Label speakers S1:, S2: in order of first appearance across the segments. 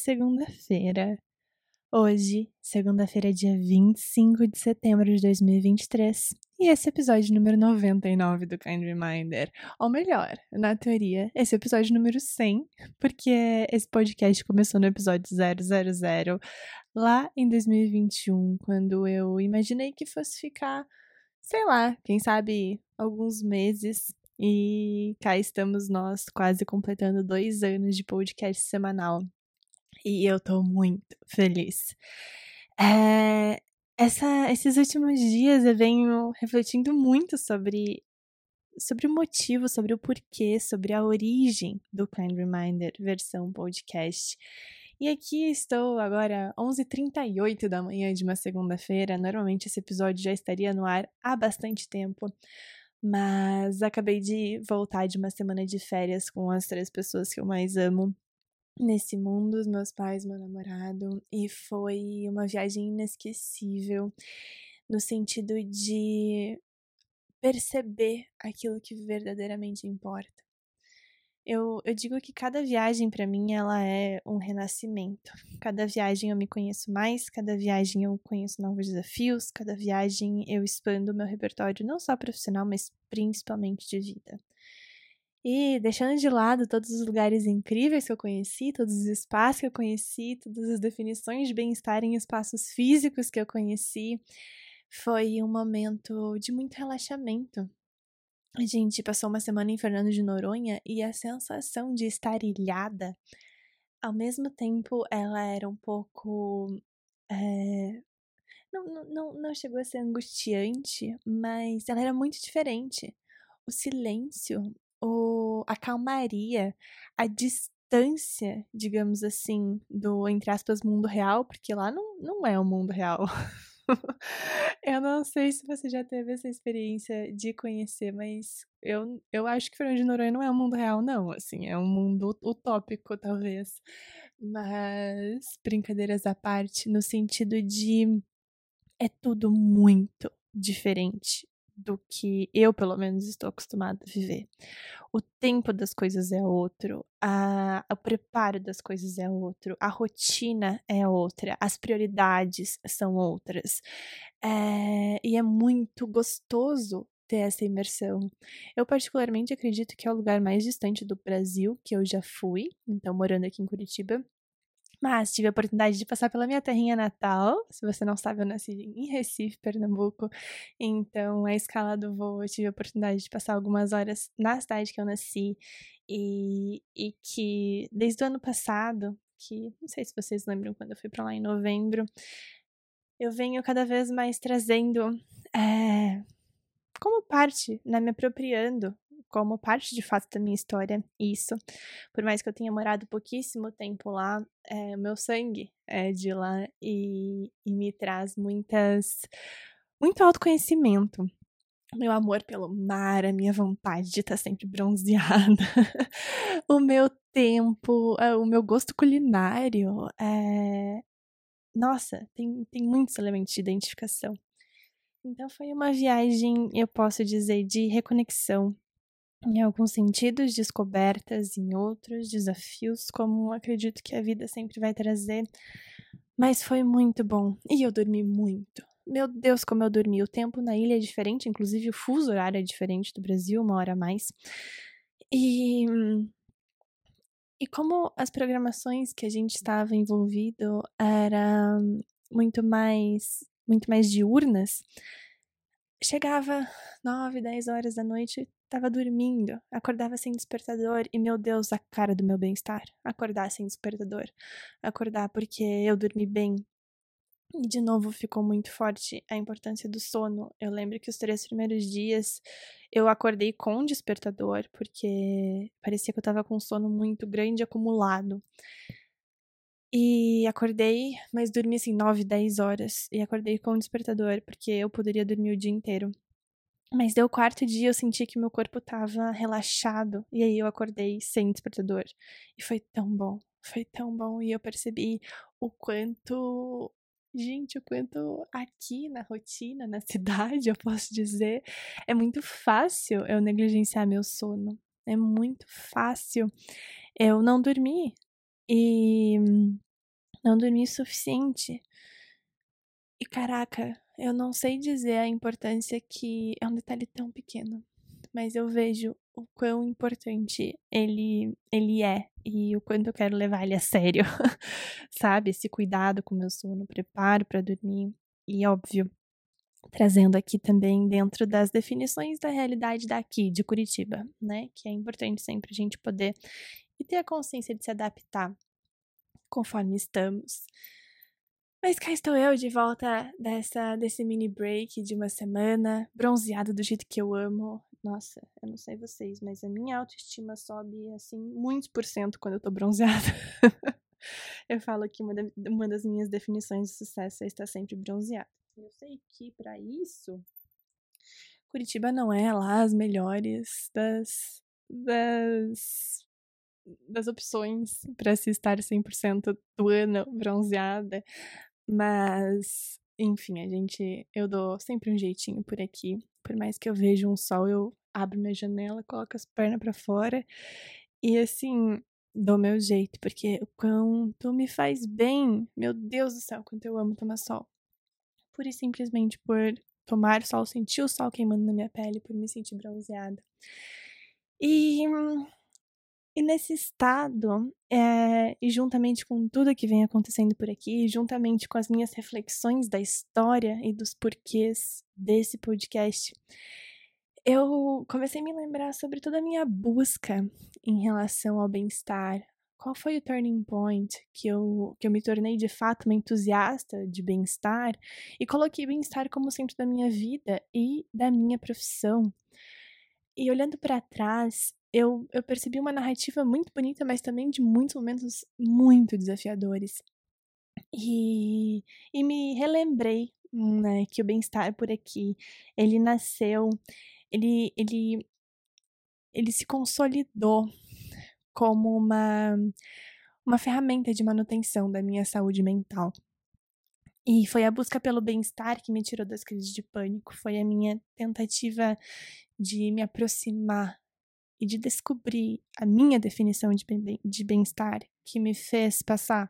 S1: segunda-feira. Hoje, segunda-feira, dia 25 de setembro de 2023, e esse é episódio número 99 do Kind Reminder. Ou melhor, na teoria, esse é o episódio número 100, porque esse podcast começou no episódio 000, lá em 2021, quando eu imaginei que fosse ficar, sei lá, quem sabe alguns meses e cá estamos nós, quase completando dois anos de podcast semanal e eu tô muito feliz. É, essa, esses últimos dias eu venho refletindo muito sobre, sobre o motivo, sobre o porquê, sobre a origem do Kind Reminder versão podcast. E aqui estou agora 11h38 da manhã de uma segunda-feira. Normalmente esse episódio já estaria no ar há bastante tempo, mas acabei de voltar de uma semana de férias com as três pessoas que eu mais amo nesse mundo, os meus pais, meu namorado, e foi uma viagem inesquecível no sentido de perceber aquilo que verdadeiramente importa. Eu, eu digo que cada viagem para mim ela é um renascimento. Cada viagem eu me conheço mais, cada viagem eu conheço novos desafios, cada viagem eu expando o meu repertório não só profissional, mas principalmente de vida. E deixando de lado todos os lugares incríveis que eu conheci, todos os espaços que eu conheci, todas as definições de bem-estar em espaços físicos que eu conheci, foi um momento de muito relaxamento. A gente passou uma semana em Fernando de Noronha e a sensação de estar ilhada, ao mesmo tempo, ela era um pouco. É... Não, não, não chegou a ser angustiante, mas ela era muito diferente. O silêncio o, a calmaria, a distância, digamos assim, do, entre aspas, mundo real, porque lá não, não é o mundo real. eu não sei se você já teve essa experiência de conhecer, mas eu, eu acho que Fernando de Noronha não é um mundo real, não. Assim, é um mundo utópico, talvez. Mas, brincadeiras à parte, no sentido de é tudo muito diferente do que eu, pelo menos, estou acostumada a viver. O tempo das coisas é outro, a, o preparo das coisas é outro, a rotina é outra, as prioridades são outras. É, e é muito gostoso ter essa imersão. Eu, particularmente, acredito que é o lugar mais distante do Brasil que eu já fui, então, morando aqui em Curitiba. Mas tive a oportunidade de passar pela minha terrinha natal. Se você não sabe, eu nasci em Recife, Pernambuco. Então, a escala do voo, eu tive a oportunidade de passar algumas horas na cidade que eu nasci. E, e que desde o ano passado, que não sei se vocês lembram quando eu fui para lá em novembro, eu venho cada vez mais trazendo é, como parte, né, me apropriando como parte de fato da minha história, isso. Por mais que eu tenha morado pouquíssimo tempo lá, é, meu sangue é de lá e, e me traz muitas. muito autoconhecimento meu amor pelo mar, a minha vontade de estar sempre bronzeada, o meu tempo, o meu gosto culinário. É... Nossa, tem, tem muitos elementos de identificação. Então foi uma viagem, eu posso dizer, de reconexão em alguns sentidos, descobertas, em outros, desafios, como acredito que a vida sempre vai trazer. Mas foi muito bom. E eu dormi muito. Meu Deus, como eu dormi. O tempo na ilha é diferente, inclusive o fuso horário é diferente do Brasil, uma hora a mais. E. E como as programações que a gente estava envolvido eram muito mais, muito mais diurnas, chegava 9, 10 horas da noite, Tava dormindo, acordava sem despertador e, meu Deus, a cara do meu bem-estar. Acordar sem despertador. Acordar porque eu dormi bem. E de novo ficou muito forte a importância do sono. Eu lembro que os três primeiros dias eu acordei com despertador, porque parecia que eu tava com um sono muito grande acumulado. E acordei, mas dormi assim 9, 10 horas. E acordei com despertador, porque eu poderia dormir o dia inteiro. Mas deu o quarto dia, eu senti que meu corpo tava relaxado. E aí eu acordei sem despertador. E foi tão bom. Foi tão bom. E eu percebi o quanto. Gente, o quanto aqui na rotina, na cidade, eu posso dizer, é muito fácil eu negligenciar meu sono. É muito fácil eu não dormir e não dormi o suficiente. E caraca, eu não sei dizer a importância que é um detalhe tão pequeno, mas eu vejo o quão importante ele ele é e o quanto eu quero levar ele a sério. Sabe, esse cuidado com o meu sono, preparo para dormir e óbvio, trazendo aqui também dentro das definições da realidade daqui de Curitiba, né? Que é importante sempre a gente poder e ter a consciência de se adaptar conforme estamos. Mas cá estou eu de volta dessa, desse mini break de uma semana, bronzeada do jeito que eu amo. Nossa, eu não sei vocês, mas a minha autoestima sobe assim muitos por cento quando eu tô bronzeada. eu falo que uma, uma das minhas definições de sucesso é estar sempre bronzeada. Eu sei que para isso Curitiba não é lá as melhores das das das opções para se estar 100% do ano bronzeada, mas, enfim, a gente. Eu dou sempre um jeitinho por aqui. Por mais que eu veja um sol, eu abro minha janela, coloco as pernas para fora. E assim, dou meu jeito, porque o quanto me faz bem. Meu Deus do céu, quanto eu amo tomar sol. Pura e simplesmente por tomar sol, sentir o sol queimando na minha pele, por me sentir bronzeada. E e nesse estado, é, e juntamente com tudo que vem acontecendo por aqui, juntamente com as minhas reflexões da história e dos porquês desse podcast, eu comecei a me lembrar sobre toda a minha busca em relação ao bem-estar. Qual foi o turning point que eu, que eu me tornei de fato uma entusiasta de bem-estar e coloquei bem-estar como centro da minha vida e da minha profissão? E olhando para trás, eu, eu percebi uma narrativa muito bonita, mas também de muitos momentos muito desafiadores. E, e me relembrei né, que o bem-estar por aqui, ele nasceu, ele, ele, ele se consolidou como uma, uma ferramenta de manutenção da minha saúde mental. E foi a busca pelo bem-estar que me tirou das crises de pânico, foi a minha tentativa de me aproximar e de descobrir a minha definição de bem-estar que me fez passar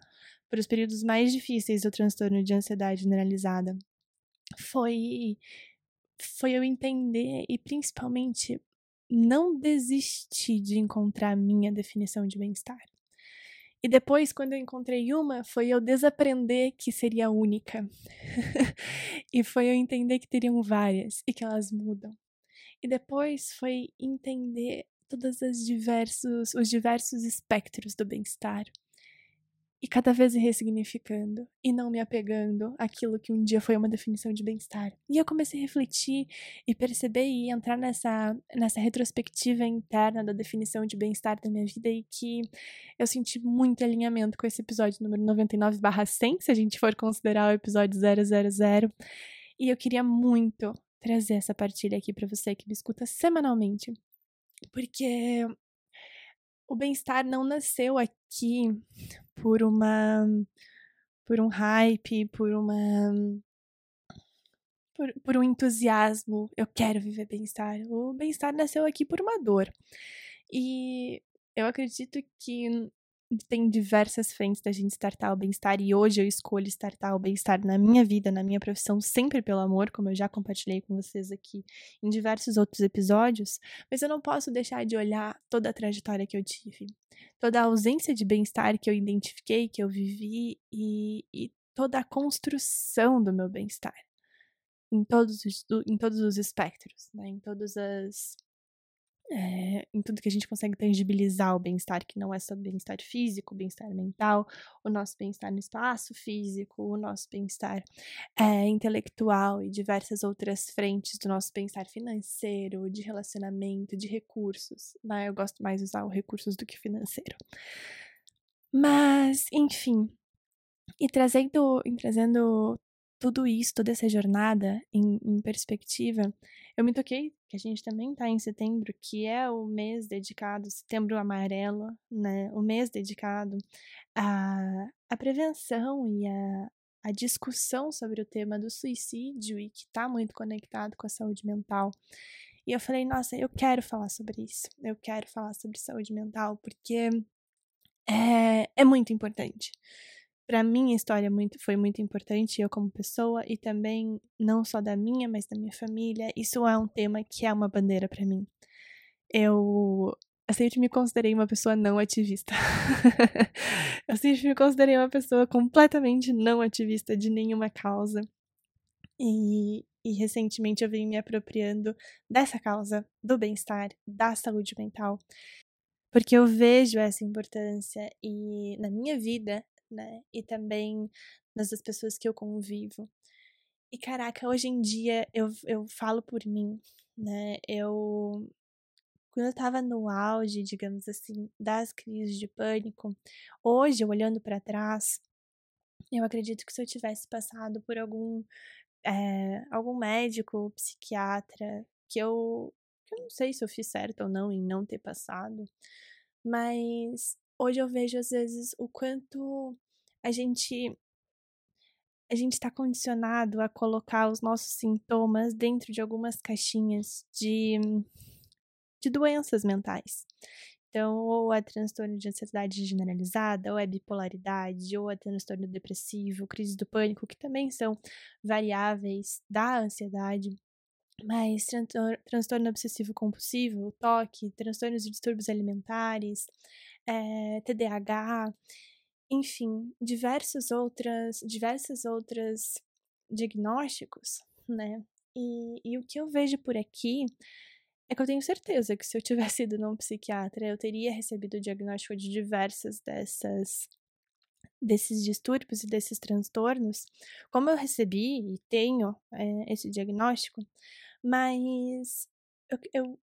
S1: por os períodos mais difíceis do transtorno de ansiedade generalizada foi foi eu entender e principalmente não desistir de encontrar a minha definição de bem-estar. E depois, quando eu encontrei uma, foi eu desaprender que seria única. e foi eu entender que teriam várias e que elas mudam. E depois foi entender todos os diversos, os diversos espectros do bem-estar. E cada vez ressignificando e não me apegando àquilo que um dia foi uma definição de bem-estar. E eu comecei a refletir e perceber e entrar nessa, nessa retrospectiva interna da definição de bem-estar da minha vida e que eu senti muito alinhamento com esse episódio número 99/100, se a gente for considerar o episódio 000. E eu queria muito trazer essa partilha aqui para você que me escuta semanalmente, porque o bem-estar não nasceu aqui por uma por um hype, por uma por, por um entusiasmo, eu quero viver bem-estar. O bem-estar nasceu aqui por uma dor. E eu acredito que tem diversas frentes da gente startar o bem-estar e hoje eu escolho startar o bem-estar na minha vida, na minha profissão, sempre pelo amor, como eu já compartilhei com vocês aqui em diversos outros episódios, mas eu não posso deixar de olhar toda a trajetória que eu tive, toda a ausência de bem-estar que eu identifiquei, que eu vivi e, e toda a construção do meu bem-estar em todos os, em todos os espectros, né? em todas as é, em tudo que a gente consegue tangibilizar o bem-estar, que não é só bem-estar físico, bem-estar mental, o nosso bem-estar no espaço físico, o nosso bem-estar é, intelectual e diversas outras frentes do nosso bem-estar financeiro, de relacionamento, de recursos. Né? Eu gosto mais de usar o recursos do que financeiro. Mas, enfim, e trazendo, trazendo tudo isso, toda essa jornada em, em, perspectiva, eu me toquei que a gente também está em setembro, que é o mês dedicado, setembro amarelo, né? O mês dedicado à, à prevenção e à, à discussão sobre o tema do suicídio e que está muito conectado com a saúde mental. E eu falei, nossa, eu quero falar sobre isso, eu quero falar sobre saúde mental, porque é, é muito importante. Para mim, a história é muito, foi muito importante, eu como pessoa, e também não só da minha, mas da minha família. Isso é um tema que é uma bandeira para mim. Eu, eu sempre me considerei uma pessoa não ativista. eu sempre me considerei uma pessoa completamente não ativista de nenhuma causa. E, e recentemente eu vim me apropriando dessa causa, do bem-estar, da saúde mental, porque eu vejo essa importância e na minha vida, né, e também nas das pessoas que eu convivo. E caraca, hoje em dia eu, eu falo por mim, né? Eu quando eu estava no auge, digamos assim, das crises de pânico, hoje, olhando para trás, eu acredito que se eu tivesse passado por algum é, algum médico, psiquiatra, que eu, que eu não sei se eu fiz certo ou não em não ter passado, mas hoje eu vejo às vezes o quanto a gente a gente está condicionado a colocar os nossos sintomas dentro de algumas caixinhas de, de doenças mentais. Então, ou é transtorno de ansiedade generalizada, ou é bipolaridade, ou é transtorno depressivo, crise do pânico, que também são variáveis da ansiedade. Mas transtorno obsessivo compulsivo, toque, transtornos e distúrbios alimentares, é, eh, TDAH, enfim, diversas outras, diversas outras diagnósticos, né? E, e o que eu vejo por aqui é que eu tenho certeza que se eu tivesse ido num psiquiatra, eu teria recebido o diagnóstico de diversas dessas desses distúrbios e desses transtornos, como eu recebi e tenho é, esse diagnóstico, mas eu, eu,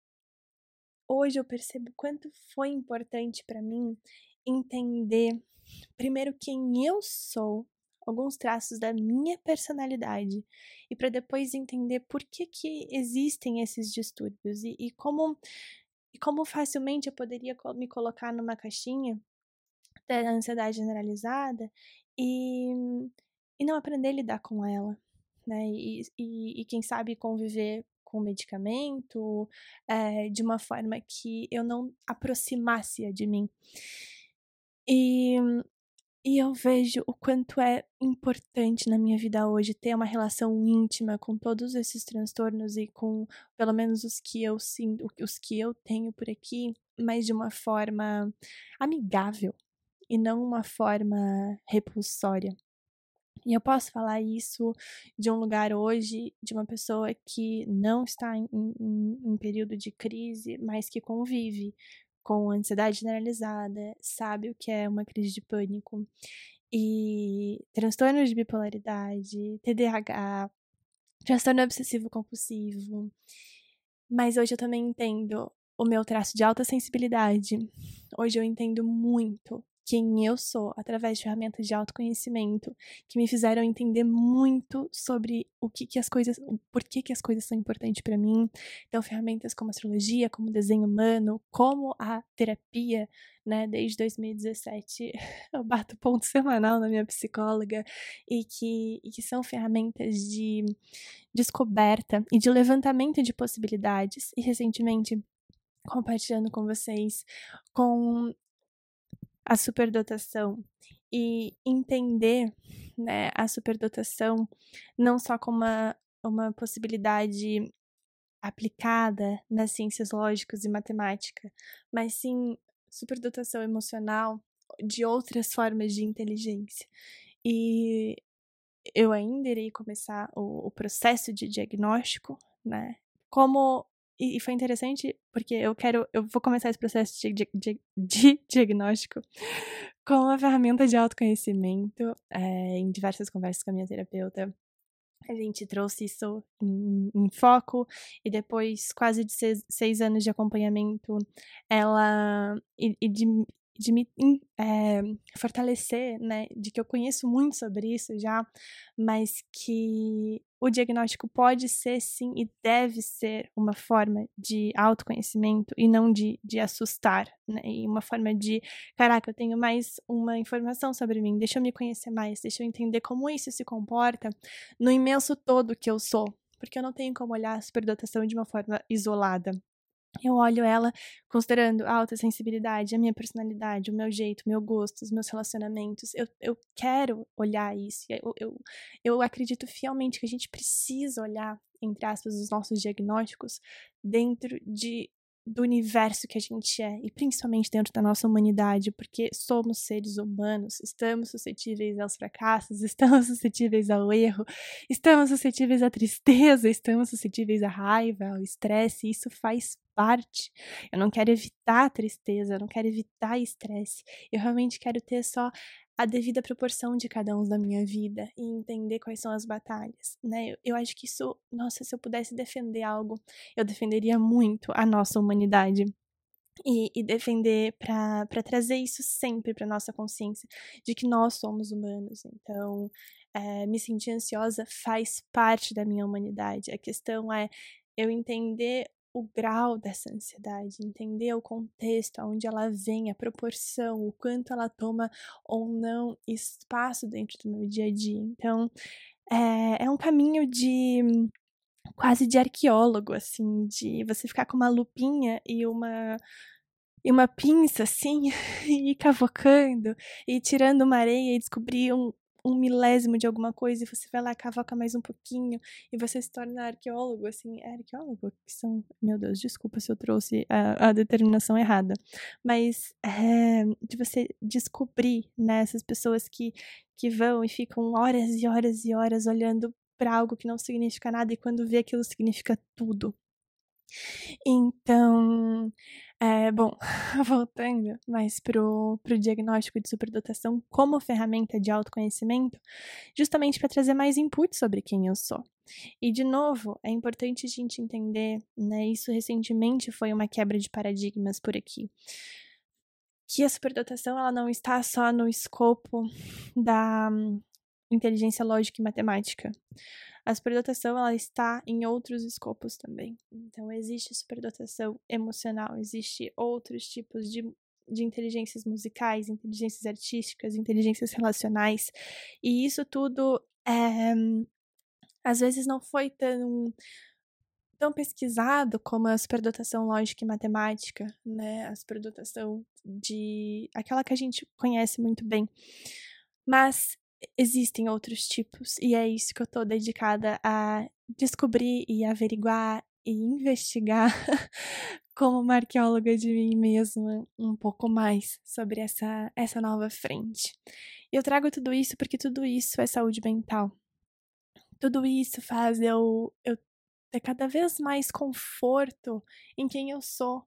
S1: hoje eu percebo quanto foi importante para mim entender primeiro quem eu sou alguns traços da minha personalidade e para depois entender por que, que existem esses distúrbios e, e como e como facilmente eu poderia me colocar numa caixinha da ansiedade generalizada e, e não aprender a lidar com ela, né? E, e, e quem sabe conviver com medicamento é, de uma forma que eu não aproximasse-a de mim. E e eu vejo o quanto é importante na minha vida hoje ter uma relação íntima com todos esses transtornos e com pelo menos os que eu sinto, os que eu tenho por aqui, mas de uma forma amigável e não uma forma repulsória. E eu posso falar isso de um lugar hoje, de uma pessoa que não está em, em, em período de crise, mas que convive com ansiedade generalizada, sabe o que é uma crise de pânico e transtornos de bipolaridade, TDAH, transtorno obsessivo compulsivo. Mas hoje eu também entendo o meu traço de alta sensibilidade. Hoje eu entendo muito quem eu sou através de ferramentas de autoconhecimento que me fizeram entender muito sobre o que, que as coisas, o porquê que as coisas são importantes para mim. Então, ferramentas como astrologia, como desenho humano, como a terapia, né? Desde 2017 eu bato ponto semanal na minha psicóloga e que, e que são ferramentas de descoberta e de levantamento de possibilidades. E recentemente compartilhando com vocês com a superdotação e entender né, a superdotação não só como uma, uma possibilidade aplicada nas ciências lógicas e matemática, mas sim superdotação emocional de outras formas de inteligência. E eu ainda irei começar o, o processo de diagnóstico, né? Como e, foi interessante porque eu quero, eu vou começar esse processo de, de, de, de diagnóstico com uma ferramenta de autoconhecimento é, em diversas conversas com a minha terapeuta. A gente trouxe isso em, em foco e depois quase de seis, seis, anos de acompanhamento, ela e, e de, de me é, fortalecer, né, de que eu conheço muito sobre isso já, mas que o diagnóstico pode ser sim e deve ser uma forma de autoconhecimento e não de, de assustar, né, e uma forma de, caraca, eu tenho mais uma informação sobre mim, deixa eu me conhecer mais, deixa eu entender como isso se comporta no imenso todo que eu sou, porque eu não tenho como olhar a superdotação de uma forma isolada. Eu olho ela considerando a alta sensibilidade, a minha personalidade, o meu jeito, o meu gosto, os meus relacionamentos. Eu, eu quero olhar isso. Eu, eu, eu acredito fielmente que a gente precisa olhar, entre aspas, os nossos diagnósticos dentro de do universo que a gente é, e principalmente dentro da nossa humanidade, porque somos seres humanos, estamos suscetíveis aos fracassos, estamos suscetíveis ao erro, estamos suscetíveis à tristeza, estamos suscetíveis à raiva, ao estresse, isso faz parte. Eu não quero evitar tristeza, eu não quero evitar estresse, eu realmente quero ter só a devida proporção de cada um da minha vida e entender quais são as batalhas, né? Eu, eu acho que isso, nossa, se eu pudesse defender algo, eu defenderia muito a nossa humanidade. E, e defender para trazer isso sempre para nossa consciência de que nós somos humanos. Então, é, me sentir ansiosa faz parte da minha humanidade. A questão é eu entender o grau dessa ansiedade, entender o contexto, onde ela vem, a proporção, o quanto ela toma ou não espaço dentro do meu dia a dia. Então, é, é um caminho de quase de arqueólogo, assim, de você ficar com uma lupinha e uma e uma pinça assim e cavocando e tirando uma areia e descobrir um, um milésimo de alguma coisa e você vai lá, cavoca mais um pouquinho e você se torna arqueólogo, assim, é arqueólogo, que são, meu Deus, desculpa se eu trouxe a, a determinação errada, mas é, de você descobrir, né, essas pessoas que, que vão e ficam horas e horas e horas olhando para algo que não significa nada e quando vê aquilo significa tudo. Então, é, bom, voltando mais pro, pro diagnóstico de superdotação como ferramenta de autoconhecimento, justamente para trazer mais input sobre quem eu sou. E, de novo, é importante a gente entender, né? Isso recentemente foi uma quebra de paradigmas por aqui. Que a superdotação ela não está só no escopo da hum, inteligência lógica e matemática. A superdotação ela está em outros escopos também. Então existe superdotação emocional, existe outros tipos de de inteligências musicais, inteligências artísticas, inteligências relacionais. E isso tudo é, às vezes não foi tão tão pesquisado como a superdotação lógica e matemática, né? A superdotação de aquela que a gente conhece muito bem. Mas existem outros tipos, e é isso que eu estou dedicada a descobrir e averiguar e investigar como uma arqueóloga de mim mesma um pouco mais sobre essa, essa nova frente. E eu trago tudo isso porque tudo isso é saúde mental. Tudo isso faz eu, eu ter cada vez mais conforto em quem eu sou,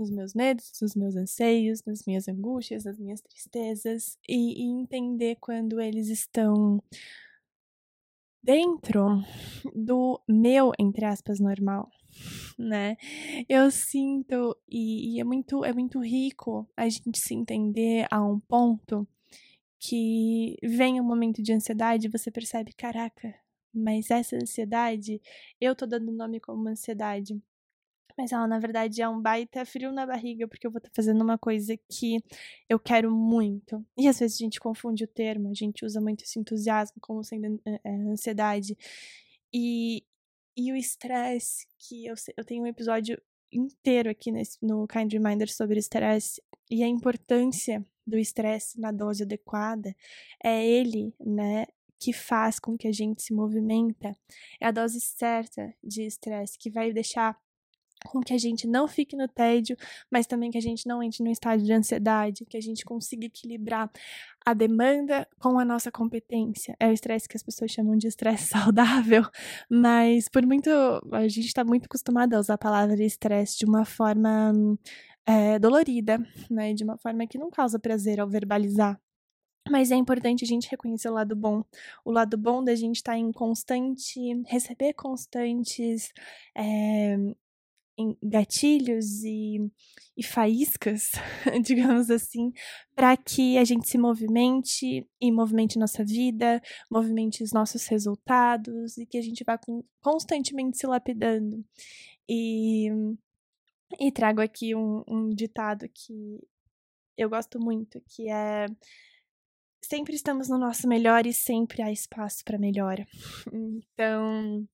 S1: nos meus medos, nos meus anseios, nas minhas angústias, nas minhas tristezas e, e entender quando eles estão dentro do meu, entre aspas, normal, né? Eu sinto e, e, é muito é muito rico a gente se entender a um ponto que vem um momento de ansiedade e você percebe, caraca, mas essa ansiedade, eu tô dando nome como ansiedade mas ela na verdade é um baita frio na barriga, porque eu vou estar tá fazendo uma coisa que eu quero muito. E às vezes a gente confunde o termo, a gente usa muito esse entusiasmo como sendo é, ansiedade. E, e o estresse, que eu, eu tenho um episódio inteiro aqui nesse, no Kind Reminder sobre estresse e a importância do estresse na dose adequada, é ele, né, que faz com que a gente se movimenta. É a dose certa de estresse que vai deixar com que a gente não fique no tédio, mas também que a gente não entre no estado de ansiedade, que a gente consiga equilibrar a demanda com a nossa competência. É o estresse que as pessoas chamam de estresse saudável, mas por muito a gente está muito acostumado a usar a palavra estresse de uma forma é, dolorida, né, de uma forma que não causa prazer ao verbalizar. Mas é importante a gente reconhecer o lado bom. O lado bom da gente estar tá em constante, receber constantes é, gatilhos e, e faíscas, digamos assim, para que a gente se movimente e movimente nossa vida, movimente os nossos resultados e que a gente vá com, constantemente se lapidando. E, e trago aqui um, um ditado que eu gosto muito, que é sempre estamos no nosso melhor e sempre há espaço para melhora. Então,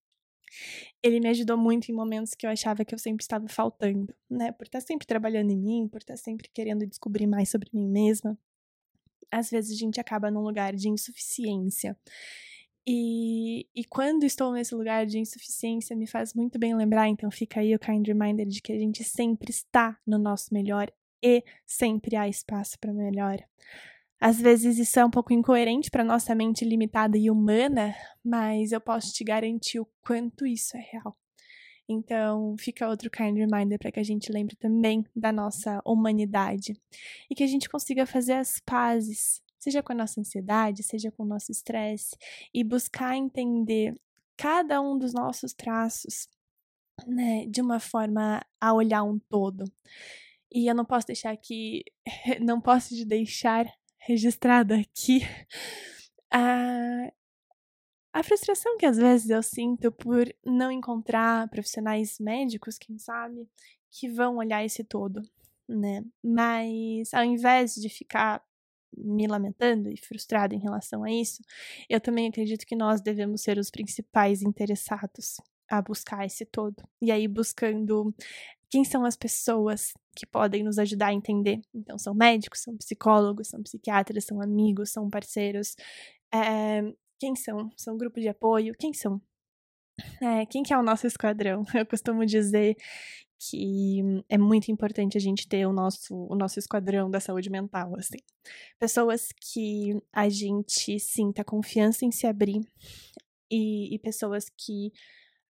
S1: ele me ajudou muito em momentos que eu achava que eu sempre estava faltando, né? Por estar sempre trabalhando em mim, por estar sempre querendo descobrir mais sobre mim mesma. Às vezes a gente acaba num lugar de insuficiência. E, e quando estou nesse lugar de insuficiência, me faz muito bem lembrar, então fica aí o kind reminder de que a gente sempre está no nosso melhor e sempre há espaço para melhor. Às vezes isso é um pouco incoerente para nossa mente limitada e humana, mas eu posso te garantir o quanto isso é real. Então, fica outro kind reminder para que a gente lembre também da nossa humanidade e que a gente consiga fazer as pazes seja com a nossa ansiedade, seja com o nosso estresse, e buscar entender cada um dos nossos traços, né, de uma forma a olhar um todo. E eu não posso deixar aqui, não posso te deixar registrado aqui a, a frustração que às vezes eu sinto por não encontrar profissionais médicos, quem sabe, que vão olhar esse todo, né? Mas ao invés de ficar me lamentando e frustrada em relação a isso, eu também acredito que nós devemos ser os principais interessados a buscar esse todo. E aí, buscando quem são as pessoas que podem nos ajudar a entender. Então, são médicos, são psicólogos, são psiquiatras, são amigos, são parceiros. É, quem são? São grupo de apoio? Quem são? É, quem que é o nosso esquadrão? Eu costumo dizer que é muito importante a gente ter o nosso, o nosso esquadrão da saúde mental, assim. Pessoas que a gente sinta confiança em se abrir e, e pessoas que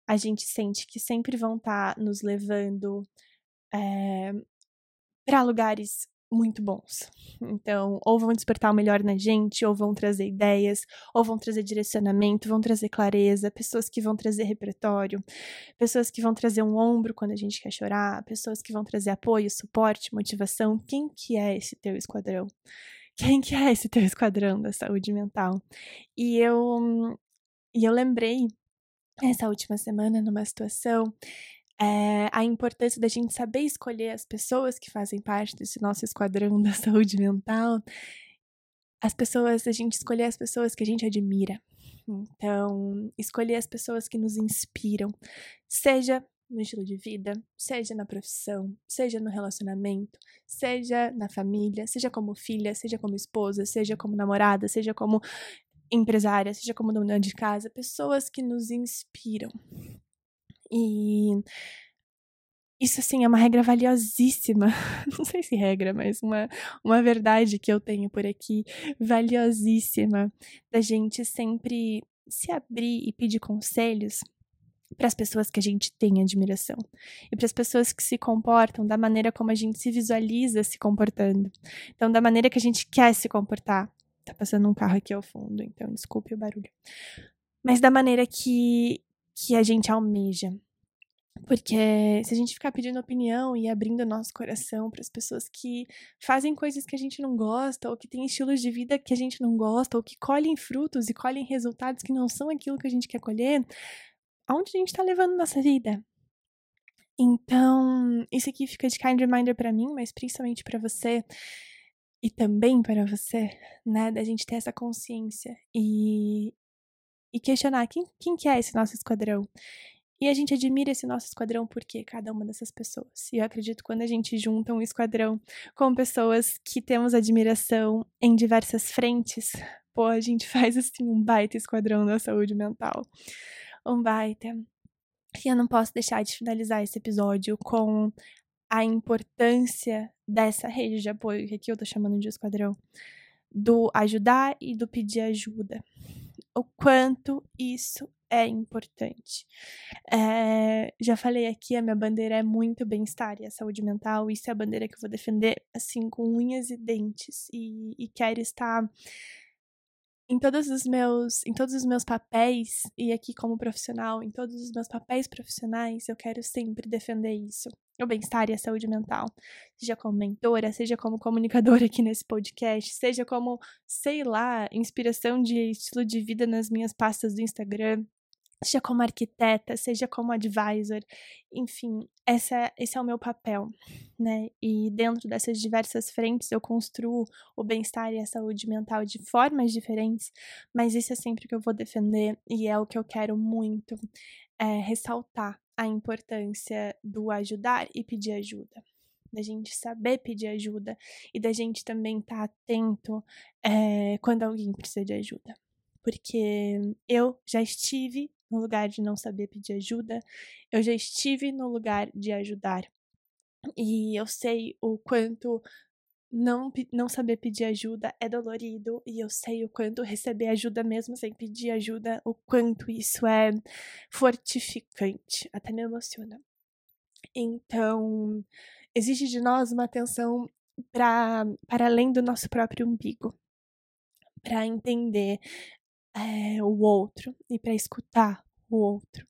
S1: a gente sente que sempre vão estar tá nos levando é, eh, para lugares muito bons. Então, ou vão despertar o melhor na gente, ou vão trazer ideias, ou vão trazer direcionamento, vão trazer clareza, pessoas que vão trazer repertório, pessoas que vão trazer um ombro quando a gente quer chorar, pessoas que vão trazer apoio, suporte, motivação. Quem que é esse teu esquadrão? Quem que é esse teu esquadrão da saúde mental? E eu e eu lembrei essa última semana numa situação é, a importância da gente saber escolher as pessoas que fazem parte desse nosso esquadrão da saúde mental, as pessoas, a gente escolher as pessoas que a gente admira. Então, escolher as pessoas que nos inspiram, seja no estilo de vida, seja na profissão, seja no relacionamento, seja na família, seja como filha, seja como esposa, seja como namorada, seja como empresária, seja como dona de casa, pessoas que nos inspiram. E isso, assim, é uma regra valiosíssima. Não sei se regra, mas uma, uma verdade que eu tenho por aqui, valiosíssima, da gente sempre se abrir e pedir conselhos para as pessoas que a gente tem admiração e para as pessoas que se comportam da maneira como a gente se visualiza se comportando. Então, da maneira que a gente quer se comportar. Tá passando um carro aqui ao fundo, então desculpe o barulho. Mas da maneira que que a gente almeja. Porque se a gente ficar pedindo opinião e abrindo nosso coração para as pessoas que fazem coisas que a gente não gosta, ou que têm estilos de vida que a gente não gosta, ou que colhem frutos e colhem resultados que não são aquilo que a gente quer colher, aonde a gente está levando nossa vida? Então, isso aqui fica de kind reminder para mim, mas principalmente para você e também para você, né, da gente ter essa consciência e, e questionar quem, quem que é esse nosso esquadrão. E a gente admira esse nosso esquadrão porque cada uma dessas pessoas. E eu acredito que quando a gente junta um esquadrão com pessoas que temos admiração em diversas frentes, pô, a gente faz assim um baita esquadrão da saúde mental. Um baita. E eu não posso deixar de finalizar esse episódio com a importância dessa rede de apoio, que aqui eu tô chamando de esquadrão, do ajudar e do pedir ajuda o quanto isso é importante. É, já falei aqui, a minha bandeira é muito bem-estar e a saúde mental. Isso é a bandeira que eu vou defender, assim, com unhas e dentes. E, e quero estar em todos os meus em todos os meus papéis e aqui como profissional em todos os meus papéis profissionais eu quero sempre defender isso. O bem-estar e a saúde mental. Seja como mentora seja como comunicadora aqui nesse podcast seja como sei lá inspiração de estilo de vida nas minhas pastas do Instagram seja como arquiteta, seja como advisor, enfim, essa, esse é o meu papel, né? E dentro dessas diversas frentes eu construo o bem-estar e a saúde mental de formas diferentes, mas isso é sempre o que eu vou defender e é o que eu quero muito é, ressaltar a importância do ajudar e pedir ajuda. Da gente saber pedir ajuda e da gente também estar tá atento é, quando alguém precisa de ajuda. Porque eu já estive no lugar de não saber pedir ajuda, eu já estive no lugar de ajudar. E eu sei o quanto não, não saber pedir ajuda é dolorido e eu sei o quanto receber ajuda mesmo sem pedir ajuda, o quanto isso é fortificante, até me emociona. Então, exige de nós uma atenção para para além do nosso próprio umbigo, para entender é, o outro e para escutar o outro.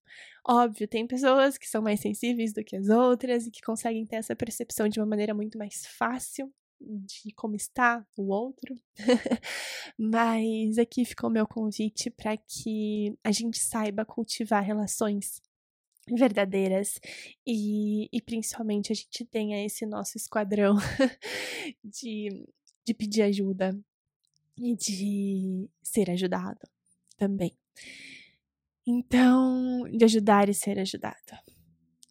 S1: Óbvio, tem pessoas que são mais sensíveis do que as outras e que conseguem ter essa percepção de uma maneira muito mais fácil de como está o outro. Mas aqui ficou meu convite para que a gente saiba cultivar relações verdadeiras e, e principalmente a gente tenha esse nosso esquadrão de, de pedir ajuda e de ser ajudado também. Então, de ajudar e ser ajudado.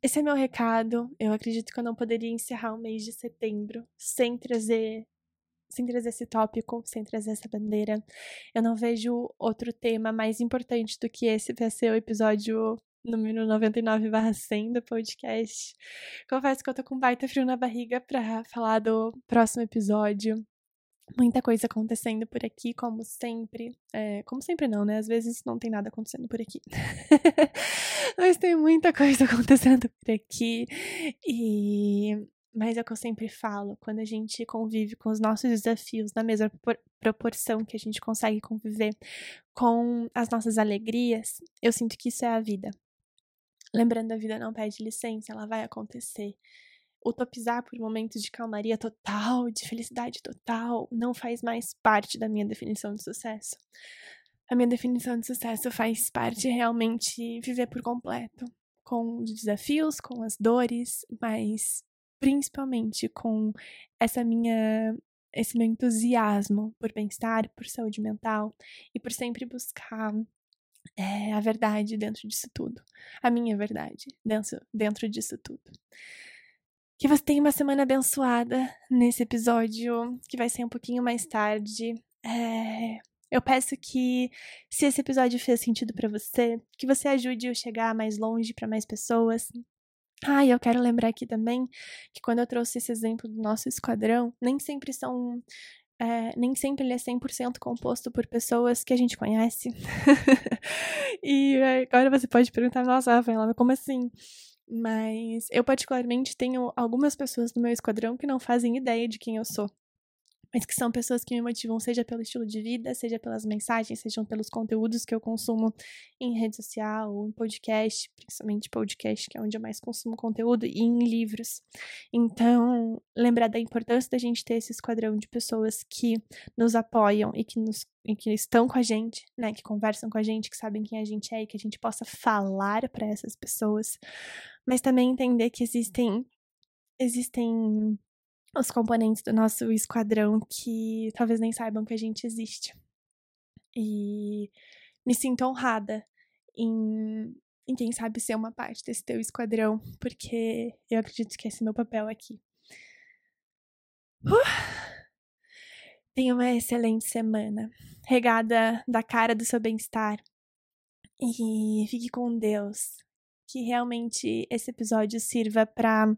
S1: Esse é meu recado. Eu acredito que eu não poderia encerrar o mês de setembro sem trazer sem trazer esse tópico, sem trazer essa bandeira. Eu não vejo outro tema mais importante do que esse para ser o episódio número 99/100 do podcast. Confesso que eu tô com baita frio na barriga para falar do próximo episódio muita coisa acontecendo por aqui, como sempre. É, como sempre não, né? Às vezes não tem nada acontecendo por aqui. Mas tem muita coisa acontecendo por aqui. E mas é o que eu sempre falo, quando a gente convive com os nossos desafios na mesma proporção que a gente consegue conviver com as nossas alegrias, eu sinto que isso é a vida. Lembrando, a vida não pede licença, ela vai acontecer utopizar por momentos de calmaria total, de felicidade total, não faz mais parte da minha definição de sucesso. A minha definição de sucesso faz parte realmente viver por completo, com os desafios, com as dores, mas principalmente com essa minha esse meu entusiasmo por bem-estar, por saúde mental e por sempre buscar é, a verdade dentro disso tudo, a minha verdade dentro, dentro disso tudo. Que você tenha uma semana abençoada nesse episódio, que vai ser um pouquinho mais tarde. É... Eu peço que, se esse episódio fez sentido para você, que você ajude eu chegar mais longe para mais pessoas. Ah, e eu quero lembrar aqui também que quando eu trouxe esse exemplo do nosso esquadrão, nem sempre são. É, nem sempre ele é 100% composto por pessoas que a gente conhece. e agora você pode perguntar, nossa, Rafaela, como assim? Mas eu, particularmente, tenho algumas pessoas no meu esquadrão que não fazem ideia de quem eu sou. Mas que são pessoas que me motivam, seja pelo estilo de vida, seja pelas mensagens, sejam pelos conteúdos que eu consumo em rede social, em podcast, principalmente podcast, que é onde eu mais consumo conteúdo, e em livros. Então, lembrar da importância da gente ter esse esquadrão de pessoas que nos apoiam e que nos e que estão com a gente, né, que conversam com a gente, que sabem quem a gente é e que a gente possa falar para essas pessoas, mas também entender que existem existem os componentes do nosso esquadrão que talvez nem saibam que a gente existe. E me sinto honrada em, em quem sabe ser uma parte desse teu esquadrão, porque eu acredito que esse é meu papel aqui. Uh! Tenha uma excelente semana, regada da cara do seu bem-estar. E fique com Deus. Que realmente esse episódio sirva para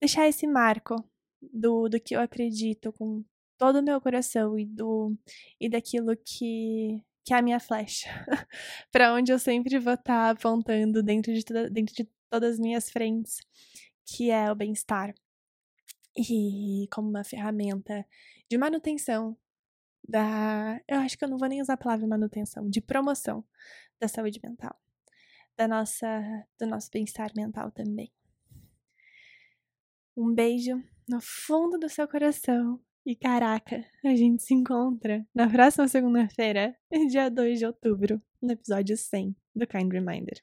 S1: deixar esse marco do, do que eu acredito com todo o meu coração e do e daquilo que que é a minha flecha, para onde eu sempre vou estar tá apontando dentro de, toda, dentro de todas as minhas frentes, que é o bem-estar. E como uma ferramenta de manutenção da. Eu acho que eu não vou nem usar a palavra manutenção, de promoção da saúde mental, da nossa, do nosso bem-estar mental também. Um beijo no fundo do seu coração. E caraca, a gente se encontra na próxima segunda-feira, dia 2 de outubro, no episódio 100 do Kind Reminder.